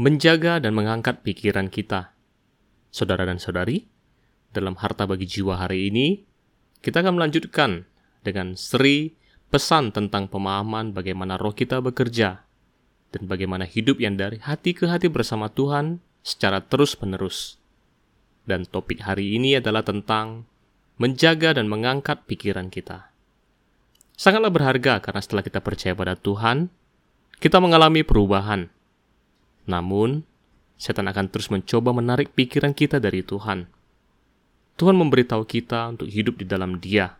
menjaga dan mengangkat pikiran kita. Saudara dan saudari, dalam Harta Bagi Jiwa hari ini, kita akan melanjutkan dengan seri pesan tentang pemahaman bagaimana roh kita bekerja dan bagaimana hidup yang dari hati ke hati bersama Tuhan secara terus-menerus. Dan topik hari ini adalah tentang menjaga dan mengangkat pikiran kita. Sangatlah berharga karena setelah kita percaya pada Tuhan, kita mengalami perubahan namun, setan akan terus mencoba menarik pikiran kita dari Tuhan. Tuhan memberitahu kita untuk hidup di dalam Dia.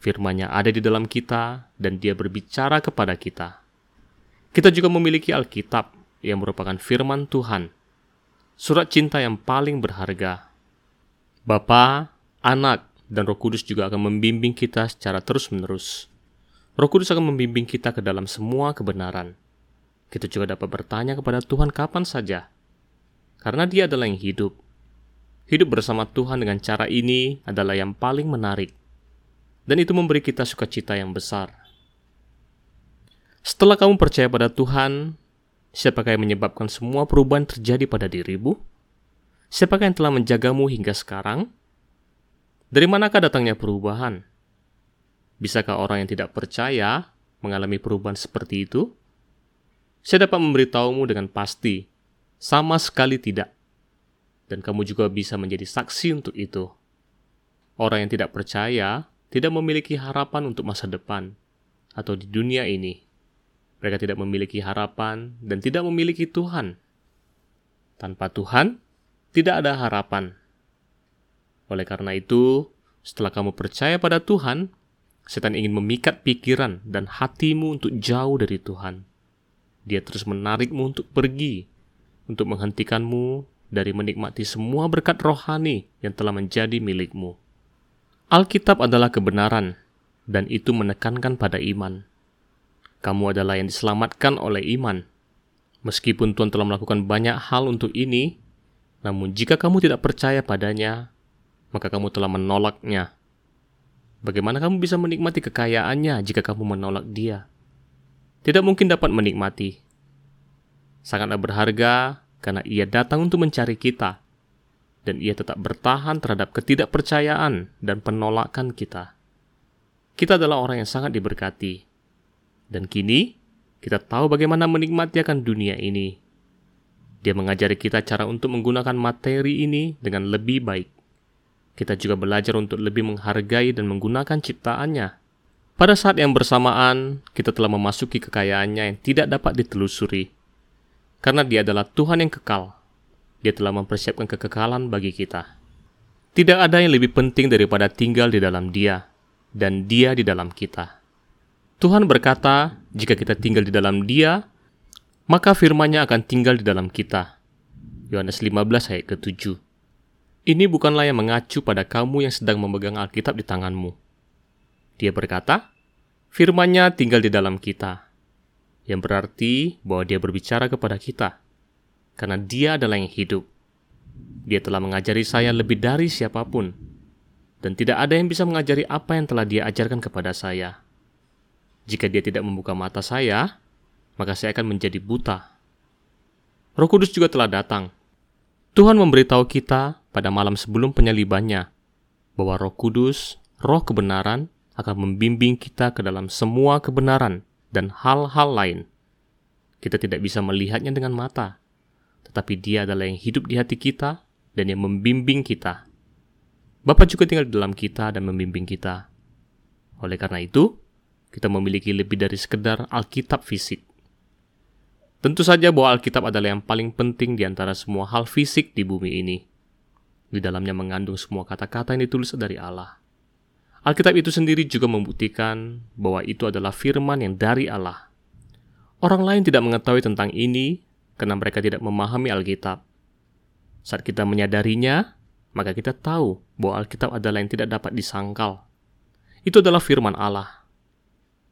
Firman-Nya ada di dalam kita dan Dia berbicara kepada kita. Kita juga memiliki Alkitab yang merupakan firman Tuhan. Surat cinta yang paling berharga. Bapa, Anak, dan Roh Kudus juga akan membimbing kita secara terus-menerus. Roh Kudus akan membimbing kita ke dalam semua kebenaran. Kita juga dapat bertanya kepada Tuhan kapan saja, karena Dia adalah yang hidup. Hidup bersama Tuhan dengan cara ini adalah yang paling menarik, dan itu memberi kita sukacita yang besar. Setelah kamu percaya pada Tuhan, siapakah yang menyebabkan semua perubahan terjadi pada dirimu? Siapakah yang telah menjagamu hingga sekarang? Dari manakah datangnya perubahan? Bisakah orang yang tidak percaya mengalami perubahan seperti itu? Saya dapat memberitahumu dengan pasti, sama sekali tidak. Dan kamu juga bisa menjadi saksi untuk itu. Orang yang tidak percaya tidak memiliki harapan untuk masa depan atau di dunia ini. Mereka tidak memiliki harapan dan tidak memiliki Tuhan. Tanpa Tuhan, tidak ada harapan. Oleh karena itu, setelah kamu percaya pada Tuhan, setan ingin memikat pikiran dan hatimu untuk jauh dari Tuhan. Dia terus menarikmu untuk pergi, untuk menghentikanmu dari menikmati semua berkat rohani yang telah menjadi milikmu. Alkitab adalah kebenaran, dan itu menekankan pada iman. Kamu adalah yang diselamatkan oleh iman. Meskipun Tuhan telah melakukan banyak hal untuk ini, namun jika kamu tidak percaya padanya, maka kamu telah menolaknya. Bagaimana kamu bisa menikmati kekayaannya jika kamu menolak dia? Tidak mungkin dapat menikmati. Sangatlah berharga karena ia datang untuk mencari kita, dan ia tetap bertahan terhadap ketidakpercayaan dan penolakan kita. Kita adalah orang yang sangat diberkati, dan kini kita tahu bagaimana menikmati akan dunia ini. Dia mengajari kita cara untuk menggunakan materi ini dengan lebih baik. Kita juga belajar untuk lebih menghargai dan menggunakan ciptaannya pada saat yang bersamaan, kita telah memasuki kekayaannya yang tidak dapat ditelusuri. Karena dia adalah Tuhan yang kekal. Dia telah mempersiapkan kekekalan bagi kita. Tidak ada yang lebih penting daripada tinggal di dalam dia, dan dia di dalam kita. Tuhan berkata, jika kita tinggal di dalam dia, maka firman-Nya akan tinggal di dalam kita. Yohanes 15 ayat ke-7. Ini bukanlah yang mengacu pada kamu yang sedang memegang Alkitab di tanganmu dia berkata, firmannya tinggal di dalam kita, yang berarti bahwa dia berbicara kepada kita, karena dia adalah yang hidup. Dia telah mengajari saya lebih dari siapa pun, dan tidak ada yang bisa mengajari apa yang telah dia ajarkan kepada saya. Jika dia tidak membuka mata saya, maka saya akan menjadi buta. Roh Kudus juga telah datang. Tuhan memberitahu kita pada malam sebelum penyalibannya bahwa Roh Kudus, Roh kebenaran, akan membimbing kita ke dalam semua kebenaran dan hal-hal lain. Kita tidak bisa melihatnya dengan mata, tetapi Dia adalah yang hidup di hati kita dan yang membimbing kita. Bapa juga tinggal di dalam kita dan membimbing kita. Oleh karena itu, kita memiliki lebih dari sekedar Alkitab fisik. Tentu saja bahwa Alkitab adalah yang paling penting di antara semua hal fisik di bumi ini. Di dalamnya mengandung semua kata-kata yang ditulis dari Allah. Alkitab itu sendiri juga membuktikan bahwa itu adalah firman yang dari Allah. Orang lain tidak mengetahui tentang ini karena mereka tidak memahami Alkitab. Saat kita menyadarinya, maka kita tahu bahwa Alkitab adalah yang tidak dapat disangkal. Itu adalah firman Allah.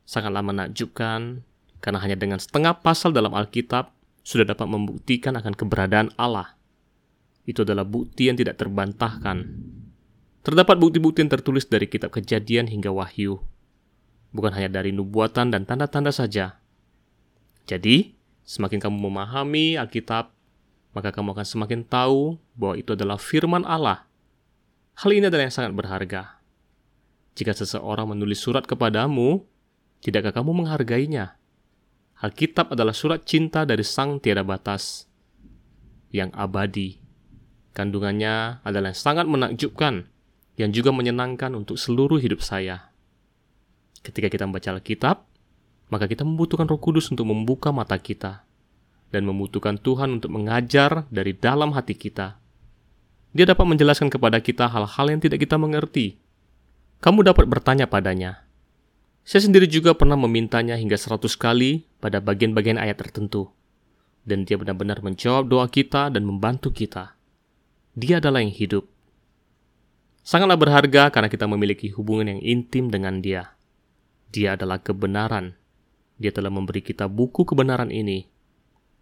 Sangatlah menakjubkan karena hanya dengan setengah pasal dalam Alkitab sudah dapat membuktikan akan keberadaan Allah. Itu adalah bukti yang tidak terbantahkan Terdapat bukti-bukti yang tertulis dari kitab kejadian hingga wahyu. Bukan hanya dari nubuatan dan tanda-tanda saja. Jadi, Semakin kamu memahami Alkitab, maka kamu akan semakin tahu bahwa itu adalah firman Allah. Hal ini adalah yang sangat berharga. Jika seseorang menulis surat kepadamu, tidakkah kamu menghargainya? Alkitab adalah surat cinta dari Sang Tiada Batas yang abadi. Kandungannya adalah yang sangat menakjubkan, yang juga menyenangkan untuk seluruh hidup saya. Ketika kita membaca Alkitab, maka kita membutuhkan Roh Kudus untuk membuka mata kita dan membutuhkan Tuhan untuk mengajar dari dalam hati kita. Dia dapat menjelaskan kepada kita hal-hal yang tidak kita mengerti. Kamu dapat bertanya padanya. Saya sendiri juga pernah memintanya hingga seratus kali pada bagian-bagian ayat tertentu dan dia benar-benar menjawab doa kita dan membantu kita. Dia adalah yang hidup. Sangatlah berharga karena kita memiliki hubungan yang intim dengan dia. Dia adalah kebenaran. Dia telah memberi kita buku kebenaran ini.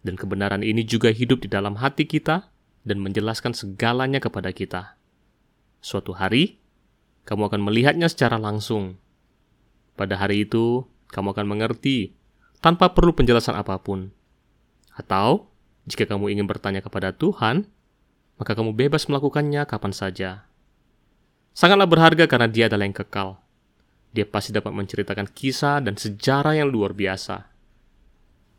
Dan kebenaran ini juga hidup di dalam hati kita dan menjelaskan segalanya kepada kita. Suatu hari, kamu akan melihatnya secara langsung. Pada hari itu, kamu akan mengerti tanpa perlu penjelasan apa pun atau, jika kamu ingin bertanya kepada Tuhan, maka kamu bebas melakukannya kapan saja. Sangatlah berharga karena dia adalah yang kekal. Dia pasti dapat menceritakan kisah dan sejarah yang luar biasa.